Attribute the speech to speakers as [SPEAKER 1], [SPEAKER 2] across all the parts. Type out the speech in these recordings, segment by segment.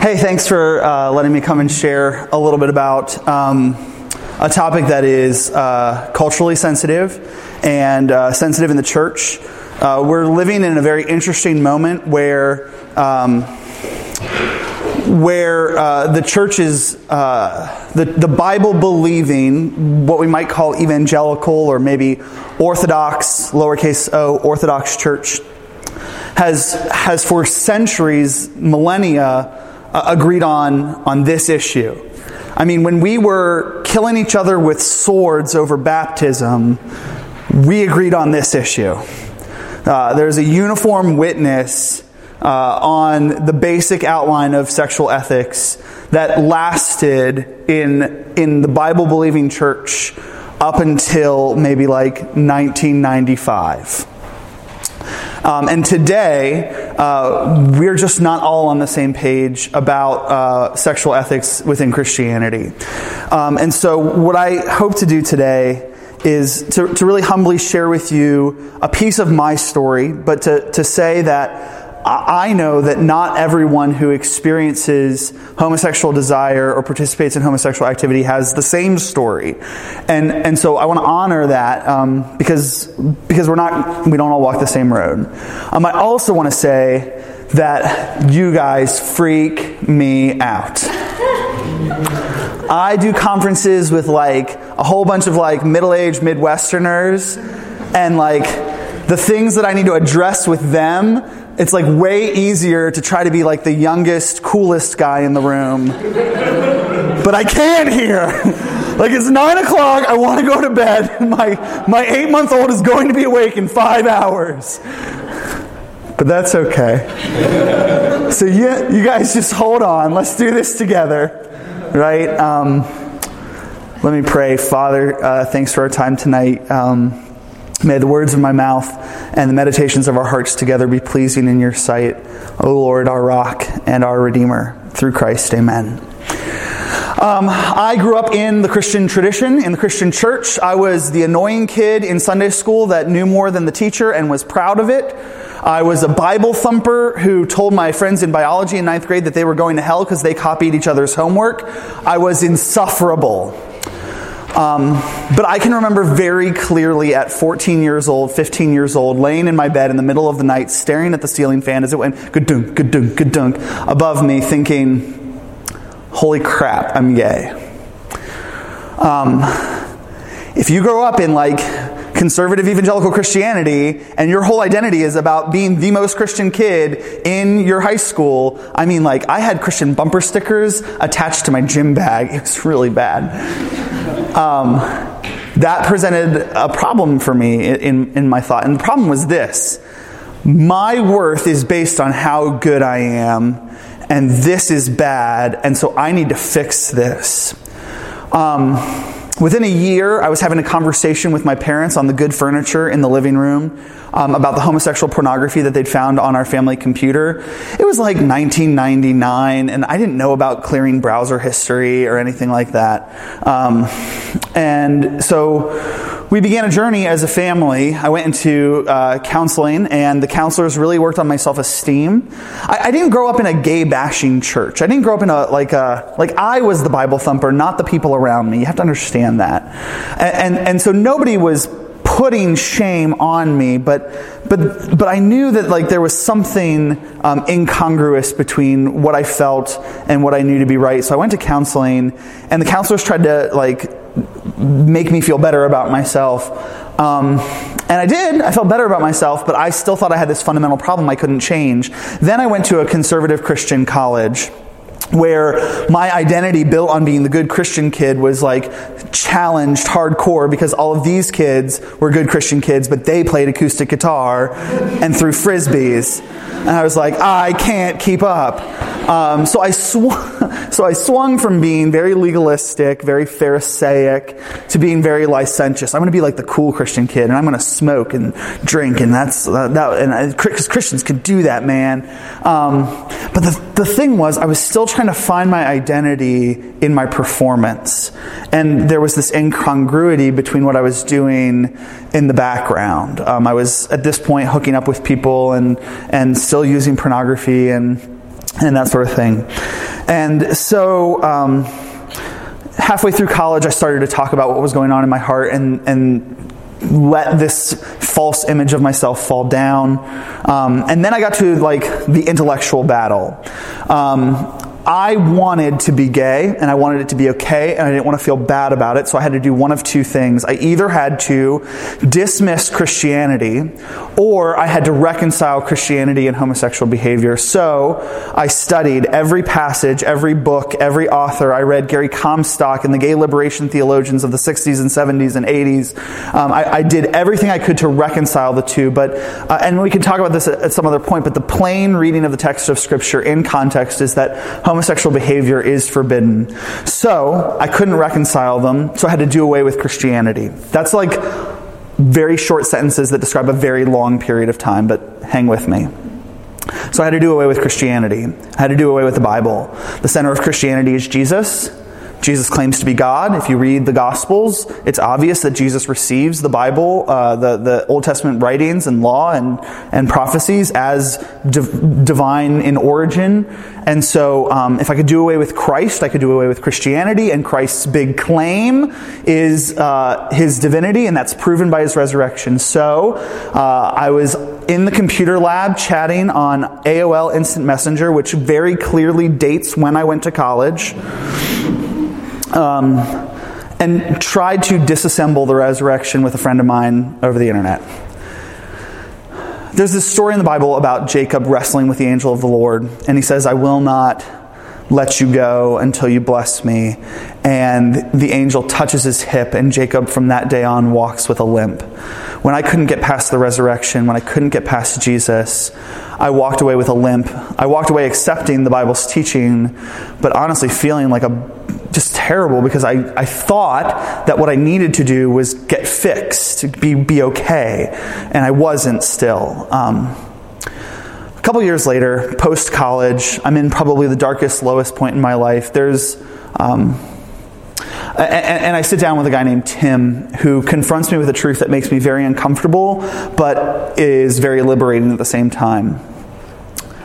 [SPEAKER 1] Hey, thanks for uh, letting me come and share a little bit about um, a topic that is uh, culturally sensitive and uh, sensitive in the church. Uh, we're living in a very interesting moment where. Um, where uh, the church is uh, the, the Bible believing, what we might call evangelical or maybe Orthodox, lowercase o, Orthodox church, has, has for centuries, millennia, uh, agreed on, on this issue. I mean, when we were killing each other with swords over baptism, we agreed on this issue. Uh, there's a uniform witness uh, on the basic outline of sexual ethics that lasted in, in the Bible believing church up until maybe like 1995. Um, and today, uh, we're just not all on the same page about uh, sexual ethics within Christianity. Um, and so, what I hope to do today is to, to really humbly share with you a piece of my story, but to, to say that I know that not everyone who experiences homosexual desire or participates in homosexual activity has the same story, and and so I want to honor that um, because because we're not we don't all walk the same road. Um, I also want to say that you guys freak me out. I do conferences with like a whole bunch of like middle-aged Midwesterners, and like the things that I need to address with them it's like way easier to try to be like the youngest, coolest guy in the room. but I can't here. like it's nine o'clock, I want to go to bed. My, my eight month old is going to be awake in five hours. But that's okay. so you, you guys just hold on. Let's do this together. Right? Um, let me pray. Father, uh, thanks for our time tonight. Um, May the words of my mouth and the meditations of our hearts together be pleasing in your sight, O Lord, our rock and our Redeemer. Through Christ, amen. Um, I grew up in the Christian tradition, in the Christian church. I was the annoying kid in Sunday school that knew more than the teacher and was proud of it. I was a Bible thumper who told my friends in biology in ninth grade that they were going to hell because they copied each other's homework. I was insufferable. Um, but I can remember very clearly at 14 years old, 15 years old, laying in my bed in the middle of the night, staring at the ceiling fan as it went dunk, good dunk, good dunk above me, thinking, holy crap, I'm gay. Um, if you grow up in like conservative evangelical Christianity and your whole identity is about being the most Christian kid in your high school, I mean, like, I had Christian bumper stickers attached to my gym bag. It was really bad um, that presented a problem for me in, in my thought. And the problem was this my worth is based on how good I am, and this is bad, and so I need to fix this. Um, within a year, I was having a conversation with my parents on the good furniture in the living room um, about the homosexual pornography that they'd found on our family computer. It was like 1999, and I didn't know about clearing browser history or anything like that. Um, and so we began a journey as a family. I went into uh, counseling, and the counselors really worked on my self esteem. I, I, didn't grow up in a gay bashing church. I didn't grow up in a like a like I was the Bible thumper, not the people around me. You have to understand that. And and, and so nobody was putting shame on me, but but but I knew that like there was something um, incongruous between what I felt and what I knew to be right. So I went to counseling, and the counselors tried to like make me feel better about myself. Um, and I did. I felt better about myself, but I still thought I had this fundamental problem I couldn't change. Then I went to a conservative Christian college where my identity built on being the good Christian kid was like challenged hardcore because all of these kids were good Christian kids, but they played acoustic guitar and threw frisbees. And I was like, I can't keep up. Um, so I swung, so I swung from being very legalistic, very Pharisaic, to being very licentious. I'm going to be like the cool Christian kid, and I'm going to smoke and drink, and that's uh, that. And because Christians can do that, man. Um, but the the thing was, I was still trying to find my identity in my performance, and there was this incongruity between what I was doing in the background. Um, I was at this point hooking up with people and and still using pornography and and that sort of thing. and so, um, halfway through college, I started to talk about what was going on in my heart and, and let this false image of myself fall down. Um, and then I got to like the intellectual battle. Um, I wanted to be gay and I wanted it to be okay and I didn't want to feel bad about it, so I had to do one of two things. I either had to dismiss Christianity or I had to reconcile Christianity and homosexual behavior. So I studied every passage, every book, every author. I read Gary Comstock and the gay liberation theologians of the 60s and 70s and 80s. Um, I, I, did everything I could to reconcile the two, but, uh, and we can talk about this at, at some other point, but the plain reading of the text of Scripture in context is that homosexual behavior is forbidden. So I couldn't reconcile them, so I had to do away with Christianity. That's like very short sentences that describe a very long period of time, but hang with me. So I had to do away with Christianity. I had to do away with the Bible. The center of Christianity is Jesus. Jesus claims to be God. If you read the Gospels, it's obvious that Jesus receives the Bible, uh, the, the Old Testament writings and law and, and prophecies as div- divine in origin. And so, um, if I could do away with Christ, I could do away with Christianity. And Christ's big claim is uh, his divinity, and that's proven by his resurrection. So, uh, I was in the computer lab chatting on AOL Instant Messenger, which very clearly dates when I went to college um, and tried to disassemble the resurrection with a friend of mine over the internet. There's this story in the Bible about Jacob wrestling with the angel of the Lord, and he says, I will not let you go until you bless me. And the angel touches his hip, and Jacob from that day on walks with a limp. When I couldn't get past the resurrection, when I couldn't get past Jesus, I walked away with a limp. I walked away accepting the Bible's teaching, but honestly feeling like a just terrible because I, I thought that what I needed to do was get fixed, be, be okay, and I wasn't still. Um, a couple years later, post college, I'm in probably the darkest, lowest point in my life. There's, um, and, and, I sit down with a guy named Tim who confronts me with a truth that makes me very uncomfortable, but is very liberating at the same time.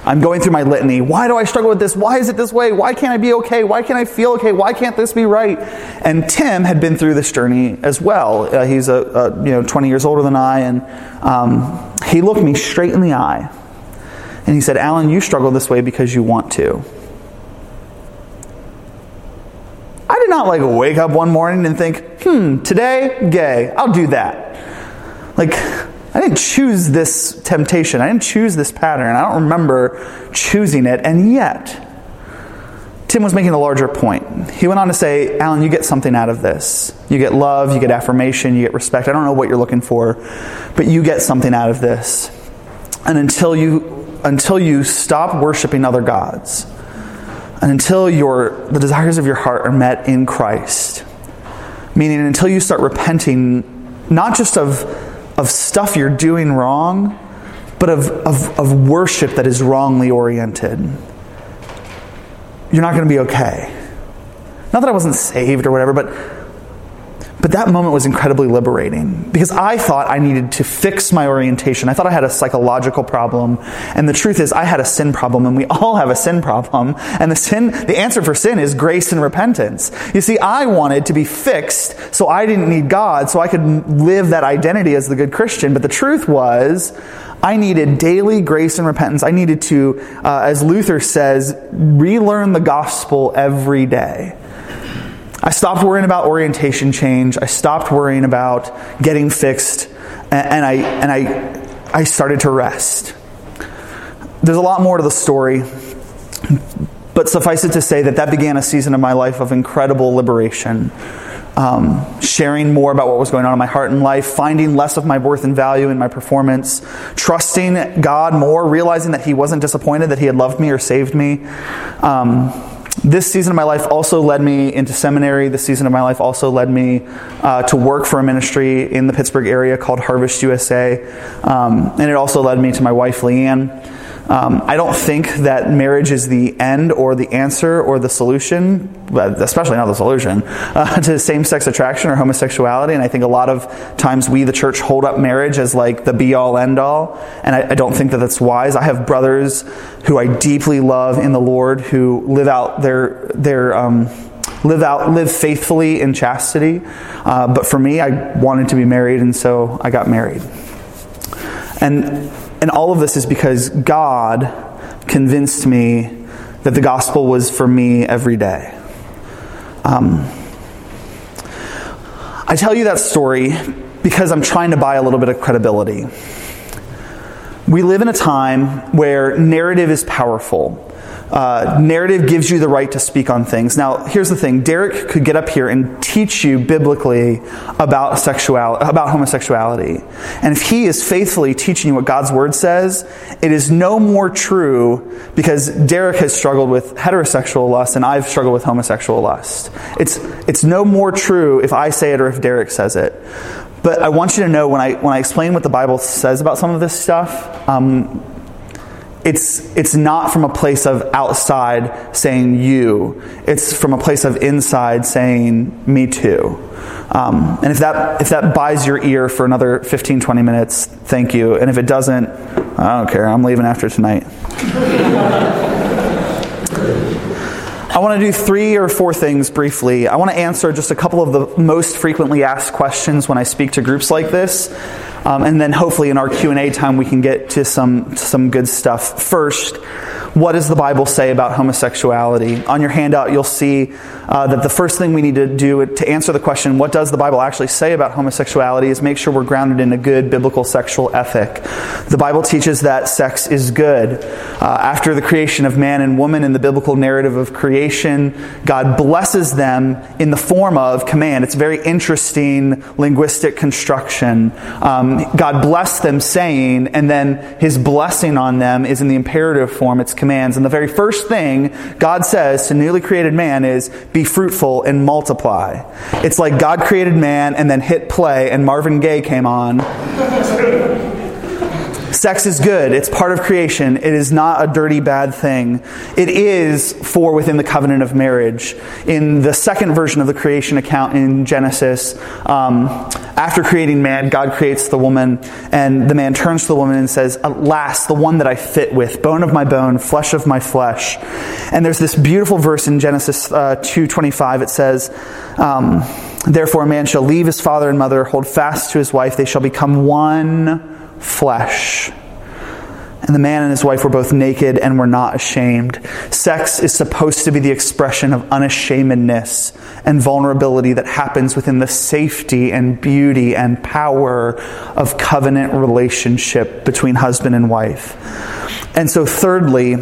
[SPEAKER 1] I'm going through my litany. Why do I struggle with this? Why is it this way? Why can't I be okay? Why can't I feel okay? Why can't this be right? And Tim had been through this journey as well. Uh, he's a, a, you know 20 years older than I, and um, he looked me straight in the eye, and he said, "Alan, you struggle this way because you want to." I did not like wake up one morning and think, "Hmm, today gay. I'll do that." Like I didn't choose this temptation. I didn't choose this pattern. I don't remember choosing it. And yet, Tim was making a larger point. He went on to say, Alan, you get something out of this. You get love, you get affirmation, you get respect. I don't know what you're looking for, but you get something out of this. And until you, until you stop worshiping other gods, and until your, the desires of your heart are met in Christ, meaning until you start repenting, not just of of stuff you're doing wrong, but of, of, of worship that is wrongly oriented, you're not going to be okay. Not that I wasn't saved or whatever, but but that moment was incredibly liberating because I thought I needed to fix my orientation. I thought I had a psychological problem. And the truth is, I had a sin problem, and we all have a sin problem. And the sin, the answer for sin is grace and repentance. You see, I wanted to be fixed so I didn't need God, so I could live that identity as the good Christian. But the truth was, I needed daily grace and repentance. I needed to, uh, as Luther says, relearn the gospel every day. I stopped worrying about orientation change. I stopped worrying about getting fixed, and, I and I I started to rest. There's a lot more to the story, but suffice it to say that that began a season of my life of incredible liberation. Um, sharing more about what was going on in my heart and life, finding less of my worth and value in my performance, trusting God more, realizing that He wasn't disappointed that He had loved me or saved me. Um, this season of my life also led me into seminary. This season of my life also led me uh, to work for a ministry in the Pittsburgh area called Harvest USA. Um, and it also led me to my wife, Leanne. Um, I don't think that marriage is the end or the answer or the solution, especially not the solution, uh, to same sex attraction or homosexuality. And I think a lot of times we, the church, hold up marriage as like the be all end all. And I, I don't think that that's wise. I have brothers who I deeply love in the Lord who live out their, their, um, live out live faithfully in chastity uh, but for me i wanted to be married and so i got married and and all of this is because God convinced me that the gospel was for me every day. Um, I tell you that story because I'm trying to buy a little bit of credibility. We live in a time where narrative is powerful. Uh, narrative gives you the right to speak on things. Now, here's the thing: Derek could get up here and teach you biblically about sexuality, about homosexuality, and if he is faithfully teaching you what God's word says, it is no more true because Derek has struggled with heterosexual lust and I've struggled with homosexual lust. It's it's no more true if I say it or if Derek says it. But I want you to know when I when I explain what the Bible says about some of this stuff. Um, it's, it's not from a place of outside saying you. It's from a place of inside saying me too. Um, and if that, if that buys your ear for another 15, 20 minutes, thank you. And if it doesn't, I don't care. I'm leaving after tonight. I want to do three or four things briefly. I want to answer just a couple of the most frequently asked questions when I speak to groups like this. Um, and then hopefully in our Q&A time we can get to some, some good stuff. First, what does the Bible say about homosexuality? On your handout, you'll see uh, that the first thing we need to do to answer the question, what does the Bible actually say about homosexuality, is make sure we're grounded in a good biblical sexual ethic. The Bible teaches that sex is good. Uh, after the creation of man and woman in the biblical narrative of creation, God blesses them in the form of command. It's a very interesting linguistic construction. Um, God blessed them saying, and then his blessing on them is in the imperative form. It's commands. And the very first thing God says to newly created man is, be fruitful and multiply. It's like God created man and then hit play and Marvin Gaye came on. Sex is good. It's part of creation. It is not a dirty, bad thing. It is for within the covenant of marriage. In the second version of the creation account in Genesis, um, after creating man, God creates the woman, and the man turns to the woman and says, Alas, the one that I fit with, bone of my bone, flesh of my flesh. And there's this beautiful verse in Genesis uh, 2.25. It says, um, Therefore a man shall leave his father and mother, hold fast to his wife, they shall become one flesh. And the man and his wife were both naked and were not ashamed. Sex is supposed to be the expression of unashamedness and vulnerability that happens within the safety and beauty and power of covenant relationship between husband and wife. And so, thirdly,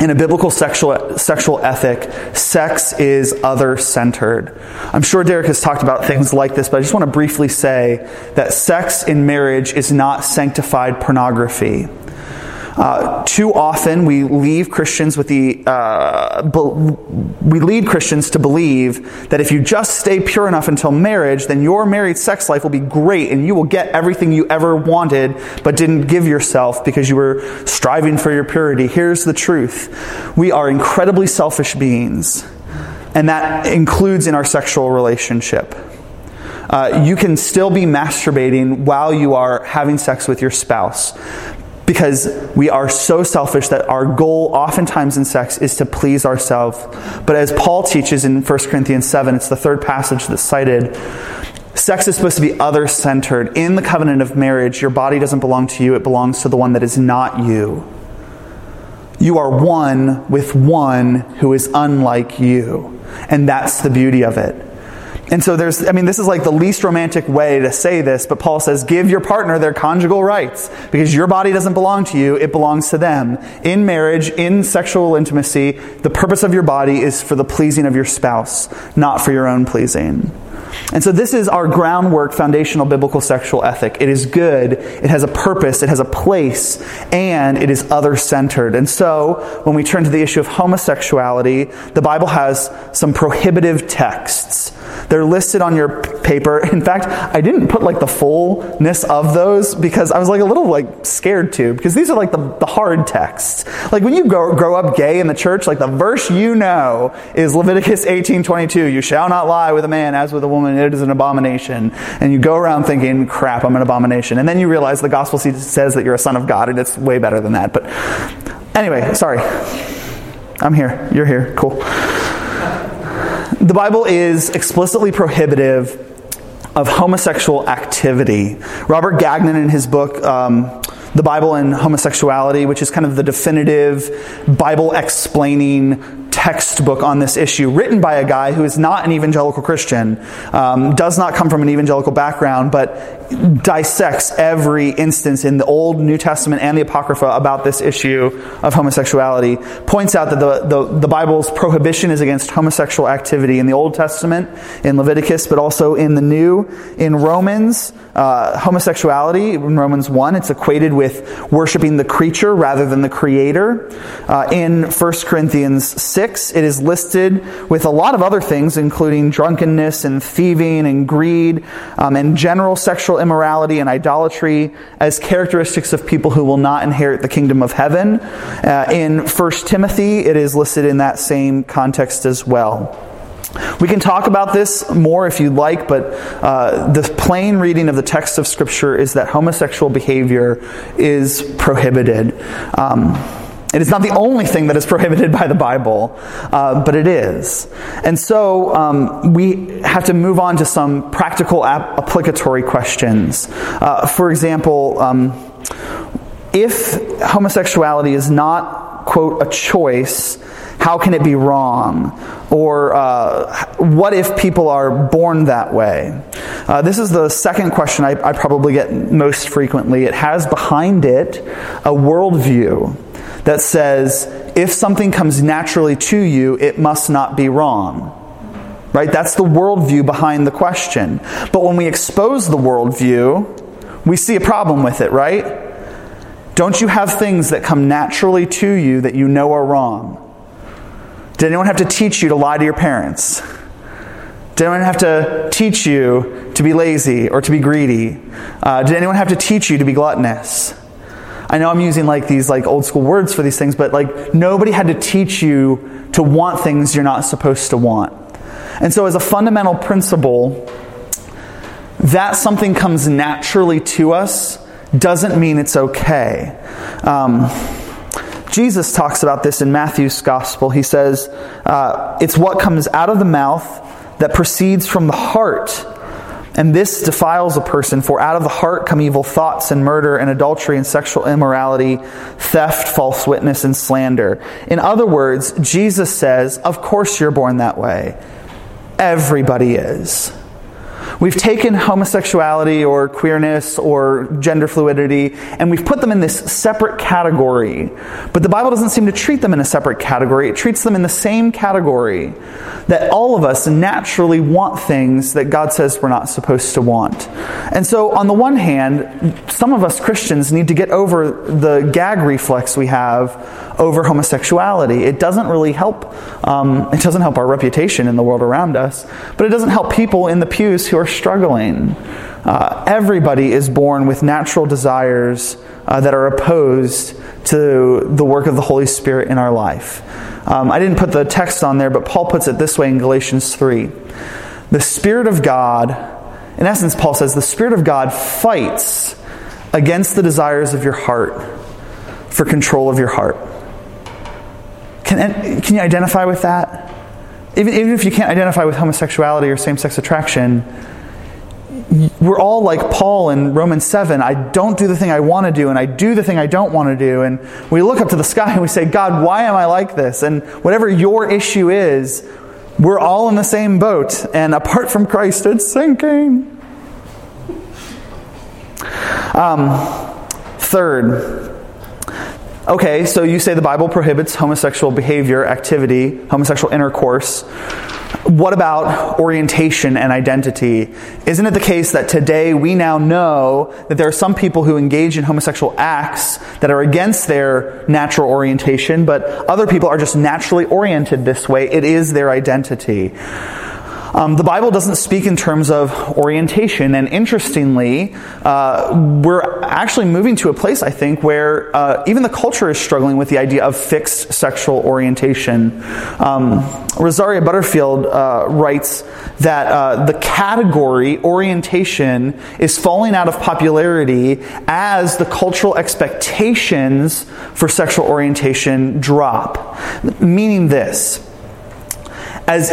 [SPEAKER 1] in a biblical sexual, sexual ethic, sex is other centered. I'm sure Derek has talked about things like this, but I just want to briefly say that sex in marriage is not sanctified pornography. Uh, too often, we leave Christians with the uh, be- we lead Christians to believe that if you just stay pure enough until marriage, then your married sex life will be great, and you will get everything you ever wanted but didn't give yourself because you were striving for your purity. Here's the truth: we are incredibly selfish beings, and that includes in our sexual relationship. Uh, you can still be masturbating while you are having sex with your spouse because we are so selfish that our goal oftentimes in sex is to please ourselves. But as Paul teaches in 1 Corinthians 7, it's the third passage that's cited. Sex is supposed to be other centered. In the covenant of marriage, your body doesn't belong to you, it belongs to the one that is not you. You are one with one who is unlike you. And that's the beauty of it. And so there's, I mean, this is like the least romantic way to say this, but Paul says, give your partner their conjugal rights because your body doesn't belong to you, it belongs to them. In marriage, in sexual intimacy, the purpose of your body is for the pleasing of your spouse, not for your own pleasing. And so this is our groundwork, foundational biblical sexual ethic. It is good, it has a purpose, it has a place, and it is other centered. And so when we turn to the issue of homosexuality, the Bible has some prohibitive texts They're listed on your paper. In fact, I didn't put like the fullness of those because I was like a little like scared to because these are like the, the hard texts. Like when you grow, grow up gay in the church, like the verse you know is Leviticus 18:22. You shall not lie with a man as with a woman. It is an abomination. And you go around thinking, crap, I'm an abomination. And then you realize the gospel says that you're a son of God and it's way better than that. But anyway, sorry. I'm here. You're here. Cool. The Bible is explicitly prohibitive of homosexual activity. Robert Gagnon, in his book, um, The Bible and Homosexuality, which is kind of the definitive Bible explaining textbook on this issue, written by a guy who is not an evangelical Christian, um, does not come from an evangelical background, but dissects every instance in the Old New Testament and the Apocrypha about this issue of homosexuality, points out that the, the, the, Bible's prohibition is against homosexual activity in the Old Testament, in Leviticus, but also in the New. In Romans, uh, homosexuality, in Romans 1, it's equated with worshiping the creature rather than the creator. Uh, in 1 Corinthians 6, it is listed with a lot of other things, including drunkenness and thieving and greed um, and general sexual immorality and idolatry as characteristics of people who will not inherit the kingdom of heaven. Uh, in 1 Timothy, it is listed in that same context as well. We can talk about this more if you'd like, but uh, the plain reading of the text of Scripture is that homosexual behavior is prohibited. Um, it is not the only thing that is prohibited by the Bible, uh, but it is. And so um, we have to move on to some practical ap- applicatory questions. Uh, for example, um, if homosexuality is not, quote, a choice, how can it be wrong? Or uh, what if people are born that way? Uh, this is the second question I, I probably get most frequently. It has behind it a worldview that says if something comes naturally to you, it must not be wrong. Right? That's the worldview behind the question. But when we expose the worldview, we see a problem with it, right? Don't you have things that come naturally to you that you know are wrong? Did anyone have to teach you to lie to your parents? Did anyone have to teach you to be lazy or to be greedy? Uh, did anyone have to teach you to be gluttonous? I know I'm using like these like old school words for these things, but like nobody had to teach you to want things you're not supposed to want. And so as a fundamental principle, that something comes naturally to us doesn't mean it's okay. Um, Jesus talks about this in Matthew's gospel. He says, uh, It's what comes out of the mouth that proceeds from the heart and this defiles a person, for out of the heart come evil thoughts and murder and adultery and sexual immorality, theft, false witness, and slander. In other words, Jesus says, Of course you're born that way. Everybody is. We've taken homosexuality or queerness or gender fluidity and we've put them in this separate category. But the Bible doesn't seem to treat them in a separate category. It treats them in the same category that all of us naturally want things that God says we're not supposed to want. And so, on the one hand, some of us Christians need to get over the gag reflex we have over homosexuality. It doesn't really help. Um, it doesn't help our reputation in the world around us, but it doesn't help people in the pews who are struggling. Uh, everybody is born with natural desires uh, that are opposed to the work of the Holy Spirit in our life. Um, I didn't put the text on there, but Paul puts it this way in Galatians 3. The Spirit of God, in essence, Paul says, the Spirit of God fights against the desires of your heart for control of your heart. Can, can you identify with that? Even, even if you can't identify with homosexuality or same sex attraction, we're all like Paul in Romans 7. I don't do the thing I want to do, and I do the thing I don't want to do. And we look up to the sky and we say, God, why am I like this? And whatever your issue is, we're all in the same boat. And apart from Christ, it's sinking. Um, third, okay, so you say the Bible prohibits homosexual behavior, activity, homosexual intercourse what about orientation and identity? Isn't it the case that today we now know that there are some people who engage in homosexual acts that are against their natural orientation, but other people are just naturally oriented this way? It is their identity. Um, the Bible doesn't speak in terms of orientation, and interestingly, uh, we're actually moving to a place, I think, where uh, even the culture is struggling with the idea of fixed sexual orientation. Um, Rosaria Butterfield uh, writes that uh, the category orientation is falling out of popularity as the cultural expectations for sexual orientation drop. Meaning this, as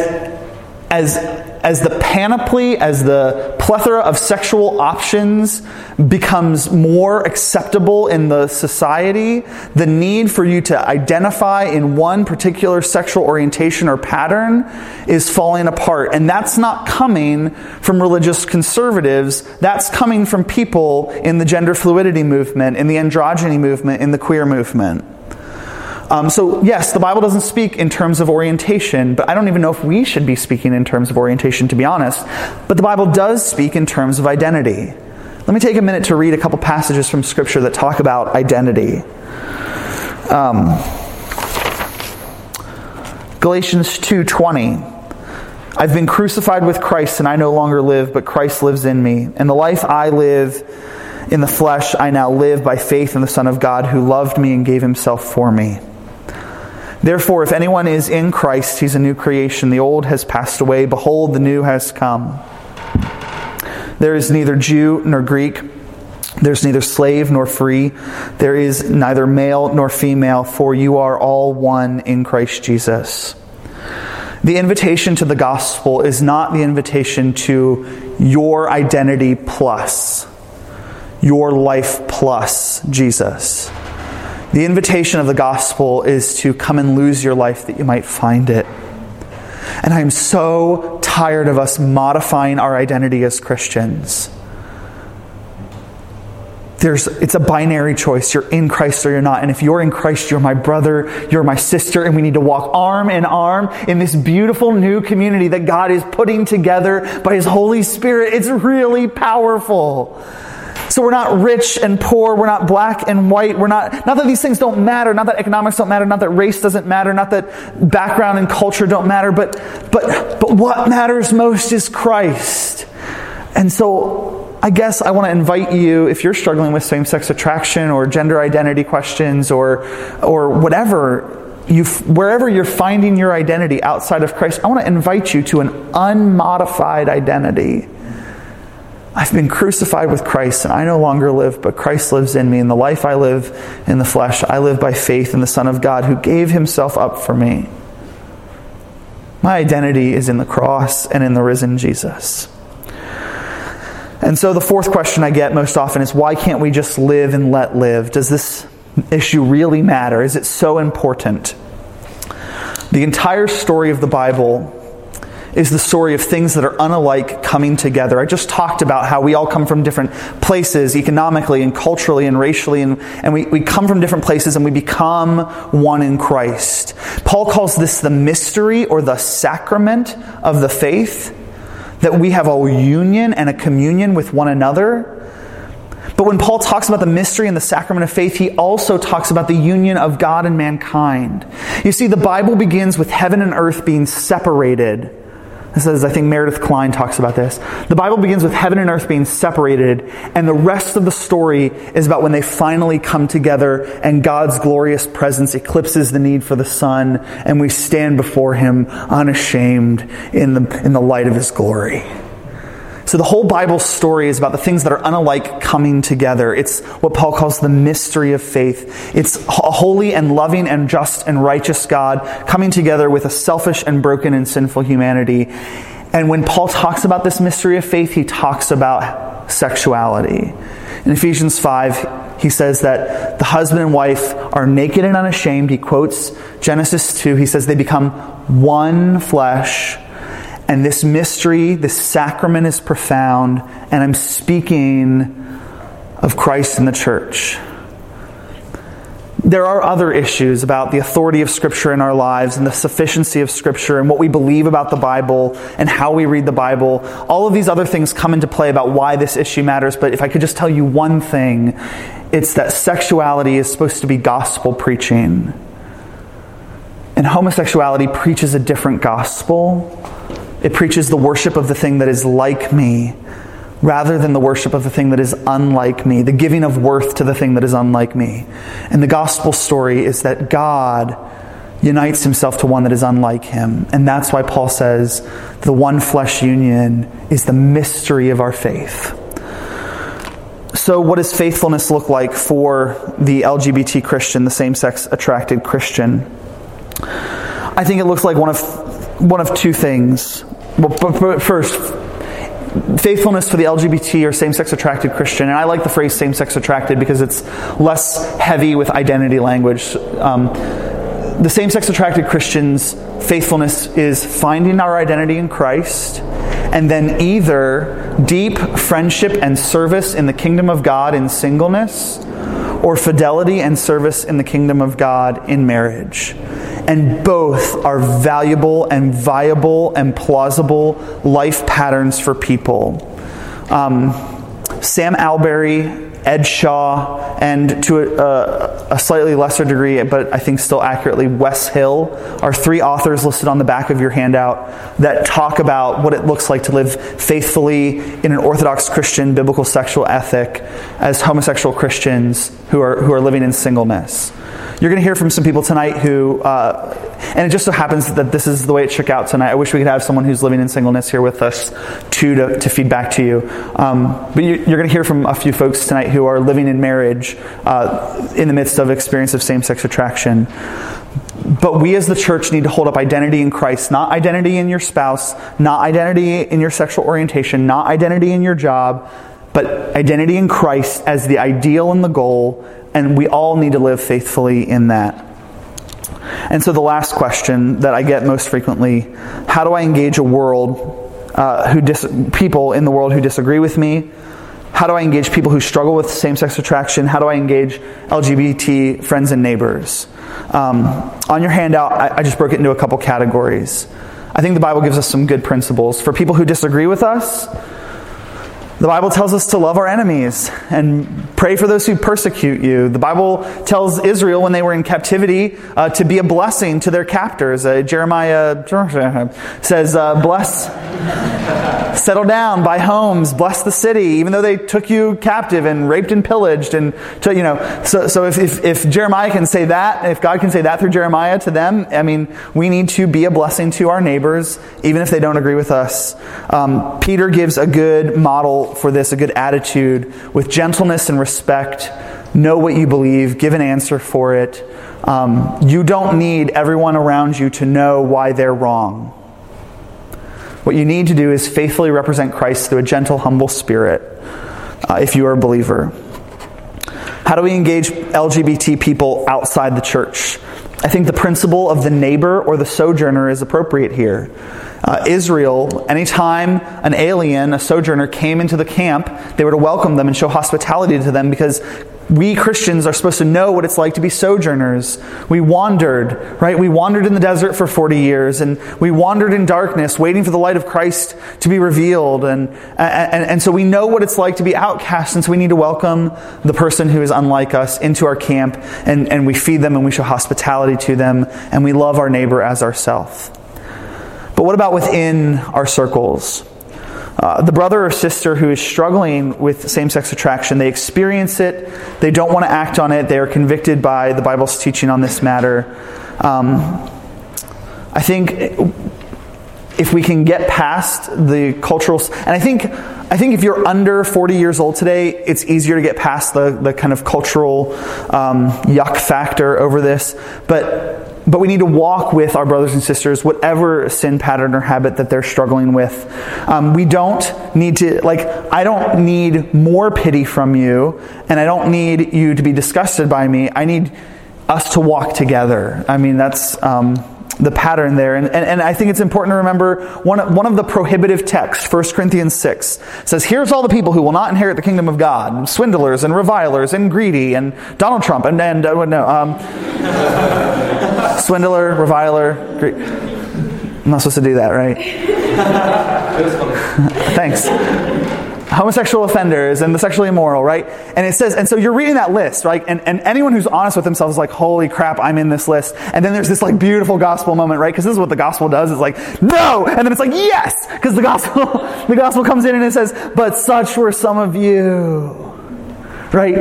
[SPEAKER 1] as, as the panoply, as the plethora of sexual options becomes more acceptable in the society, the need for you to identify in one particular sexual orientation or pattern is falling apart. And that's not coming from religious conservatives, that's coming from people in the gender fluidity movement, in the androgyny movement, in the queer movement. Um, so, yes, the Bible doesn't speak in terms of orientation, but I don't even know if we should be speaking in terms of orientation, to be honest. But the Bible does speak in terms of identity. Let me take a minute to read a couple passages from Scripture that talk about identity. Um, Galatians 2:20 I've been crucified with Christ and I no longer live but Christ lives in me and the life I live in the flesh I now live by faith in the son of God who loved me and gave himself for me Therefore, if anyone is in Christ, he's a new creation. The old has passed away. Behold, the new has come. There is neither Jew nor Greek. There's neither slave nor free. There is neither male nor female, for you are all one in Christ Jesus. The invitation to the gospel is not the invitation to your identity plus, your life plus Jesus. The invitation of the gospel is to come and lose your life that you might find it. And I am so tired of us modifying our identity as Christians. There's, it's a binary choice. You're in Christ or you're not. And if you're in Christ, you're my brother, you're my sister, and we need to walk arm in arm in this beautiful new community that God is putting together by His Holy Spirit. It's really powerful. So we're not rich and poor. We're not black and white. We're not, not that these things don't matter, not that economics don't matter, not that race doesn't matter, not that background and culture don't matter, but, but, but what matters most is Christ. And so I guess I want to invite you, if you're struggling with same sex attraction or gender identity questions or, or whatever, you, wherever you're finding your identity outside of Christ, I want to invite you to an unmodified identity I've been crucified with Christ, and I no longer live, but Christ lives in me. And the life I live in the flesh, I live by faith in the Son of God who gave himself up for me. My identity is in the cross and in the risen Jesus. And so the fourth question I get most often is why can't we just live and let live? Does this issue really matter? Is it so important? The entire story of the Bible is the story of things that are unalike coming together. I just talked about how we all come from different places economically and culturally and racially, and, and we, we come from different places and we become one in Christ. Paul calls this the mystery or the sacrament of the faith, that we have a union and a communion with one another. But when Paul talks about the mystery and the sacrament of faith, he also talks about the union of God and mankind. You see, the Bible begins with heaven and earth being separated it says, I think Meredith Kline talks about this. The Bible begins with heaven and earth being separated, and the rest of the story is about when they finally come together and God's glorious presence eclipses the need for the sun, and we stand before Him unashamed in the, in the light of His glory. So the whole Bible story is about the things that are unalike coming together. It's what Paul calls the mystery of faith. It's a holy and loving and just and righteous God coming together with a selfish and broken and sinful humanity. And when Paul talks about this mystery of faith, he talks about sexuality. In Ephesians 5, he says that the husband and wife are naked and unashamed. He quotes Genesis 2. He says they become one flesh and this mystery, this sacrament is profound, and I'm speaking of Christ and the church. There are other issues about the authority of Scripture in our lives and the sufficiency of Scripture and what we believe about the Bible and how we read the Bible. All of these other things come into play about why this issue matters, but if I could just tell you one thing, it's that sexuality is supposed to be gospel preaching. And homosexuality preaches a different gospel It preaches the worship of the thing that is like me rather than the worship of the thing that is unlike me, the giving of worth to the thing that is unlike me. And the gospel story is that God unites himself to one that is unlike him. And that's why Paul says the one flesh union is the mystery of our faith. So, what does faithfulness look like for the LGBT Christian, the same sex attracted Christian? I think it looks like one of, one of two things. Well, first, faithfulness for the LGBT or same sex attracted Christian. And I like the phrase same sex attracted because it's less heavy with identity language. Um, the same sex attracted Christians' faithfulness is finding our identity in Christ and then either deep friendship and service in the kingdom of God in singleness or fidelity and service in the kingdom of God in marriage. And both are valuable and viable and plausible life patterns for people. Um, Sam Allberry Ed Shaw, and to a, a, slightly lesser degree, but I think still accurately, Wes Hill are three authors listed on the back of your handout that talk about what it looks like to live faithfully in an Orthodox Christian biblical sexual ethic as homosexual Christians who are, who are living in singleness. You're going to hear from some people tonight who, uh, and it just so happens that this is the way it shook out tonight. I wish we could have someone who's living in singleness here with us too to, to feed back to you. Um, but you, are going to hear from a few folks tonight who are living in marriage uh, in the midst of experience of same sex attraction. But we as the church need to hold up identity in Christ, not identity in your spouse, not identity in your sexual orientation, not identity in your job, but identity in Christ as the ideal and the goal and we all need to live faithfully in that. And so, the last question that I get most frequently how do I engage a world uh, who dis- people in the world who disagree with me? How do I engage people who struggle with same sex attraction? How do I engage LGBT friends and neighbors? Um, on your handout, I, I just broke it into a couple categories. I think the Bible gives us some good principles. For people who disagree with us, the Bible tells us to love our enemies and pray for those who persecute you. The Bible tells Israel when they were in captivity uh, to be a blessing to their captors. Uh, Jeremiah says, uh, Bless, settle down, buy homes, bless the city, even though they took you captive and raped and pillaged. And, to, you know, so, so if, if, if Jeremiah can say that, if God can say that through Jeremiah to them, I mean, we need to be a blessing to our neighbors, even if they don't agree with us. Um, Peter gives a good model for this, a good attitude with gentleness and respect. Know what you believe, give an answer for it. Um, you don't need everyone around you to know why they're wrong. What you need to do is faithfully represent Christ through a gentle, humble spirit uh, if you are a believer. How do we engage LGBT people outside the church? I think the principle of the neighbor or the sojourner is appropriate here uh, Israel, anytime an alien, a sojourner, came into the camp, they were to welcome them and show hospitality to them because we Christians are supposed to know what it's like to be sojourners. We wandered, right? We wandered in the desert for 40 years and we wandered in darkness, waiting for the light of Christ to be revealed. And, and, and so we know what it's like to be outcast, and so we need to welcome the person who is unlike us into our camp and, and we feed them and we show hospitality to them and we love our neighbor as ourselves. But what about within our circles? Uh, the brother or sister who is struggling with same sex attraction, they experience it, they don't want to act on it, they are convicted by the Bible's teaching on this matter. Um, I think if we can get past the cultural, and I think, I think if you're under 40 years old today, it's easier to get past the, the kind of cultural um, yuck factor over this. But but we need to walk with our brothers and sisters, whatever sin pattern or habit that they're struggling with. Um, we don't need to, like, I don't need more pity from you, and I don't need you to be disgusted by me. I need us to walk together. I mean, that's. Um, the pattern there. And, and, and, I think it's important to remember one, one of the prohibitive texts, 1 Corinthians 6, says, Here's all the people who will not inherit the kingdom of God swindlers and revilers and greedy and Donald Trump and, and uh, no, um, swindler, reviler. I'm not supposed to do that, right? Thanks. homosexual offenders and the sexually immoral, right? And it says, and so you're reading that list, right? And, and anyone who's honest with themselves is like, holy crap, I'm in this list. And then there's this like beautiful gospel moment, right? Because this is what the gospel does. It's like, no! And then it's like, yes! Because the gospel, the gospel comes in and it says, but such were some of you. Right?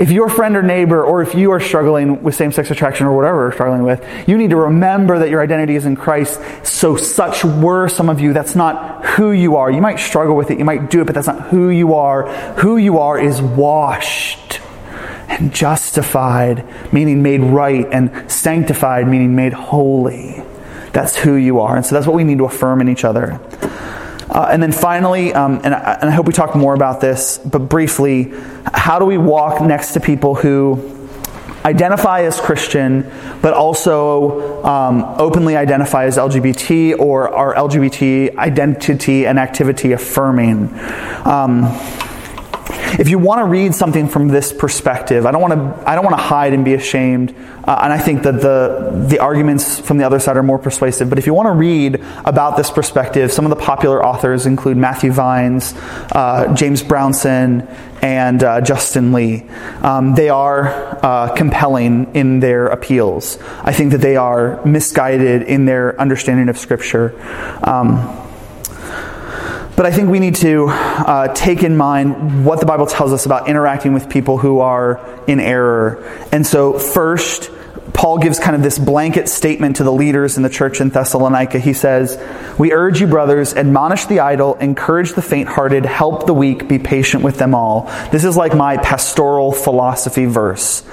[SPEAKER 1] If your friend or neighbor, or if you are struggling with same sex attraction or whatever you're struggling with, you need to remember that your identity is in Christ. So, such were some of you. That's not who you are. You might struggle with it, you might do it, but that's not who you are. Who you are is washed and justified, meaning made right, and sanctified, meaning made holy. That's who you are. And so, that's what we need to affirm in each other. Uh, and then finally, um, and, I, and I hope we talk more about this, but briefly, how do we walk next to people who identify as Christian, but also um, openly identify as LGBT or are LGBT identity and activity affirming? Um, if you want to read something from this perspective, I don't want to, I don't want to hide and be ashamed. Uh, and I think that the, the arguments from the other side are more persuasive. But if you want to read about this perspective, some of the popular authors include Matthew Vines, uh, James Brownson, and uh, Justin Lee. Um, they are uh, compelling in their appeals. I think that they are misguided in their understanding of Scripture. Um, but I think we need to uh, take in mind what the Bible tells us about interacting with people who are in error. And so, first, Paul gives kind of this blanket statement to the leaders in the church in Thessalonica. He says, We urge you, brothers, admonish the idle, encourage the faint hearted, help the weak, be patient with them all. This is like my pastoral philosophy verse.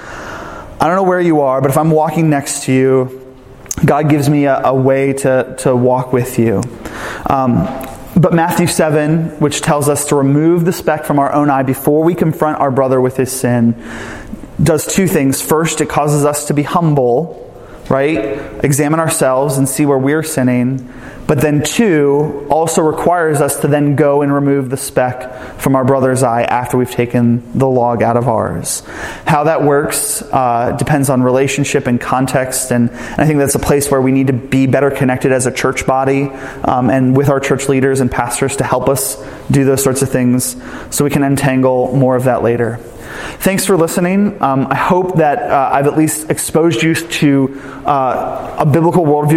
[SPEAKER 1] I don't know where you are, but if I'm walking next to you, God gives me a, a way to, to walk with you. Um, but Matthew 7, which tells us to remove the speck from our own eye before we confront our brother with his sin, does two things. First, it causes us to be humble, right? Examine ourselves and see where we're sinning. But then, two, also requires us to then go and remove the speck from our brother's eye after we've taken the log out of ours. How that works uh, depends on relationship and context, and, and, I think that's a place where we need to be better connected as a church body um, and with our church leaders and pastors to help us do those sorts of things so we can untangle more of that later. Thanks for listening. Um, I hope that uh, I've at least exposed you to uh, a biblical worldview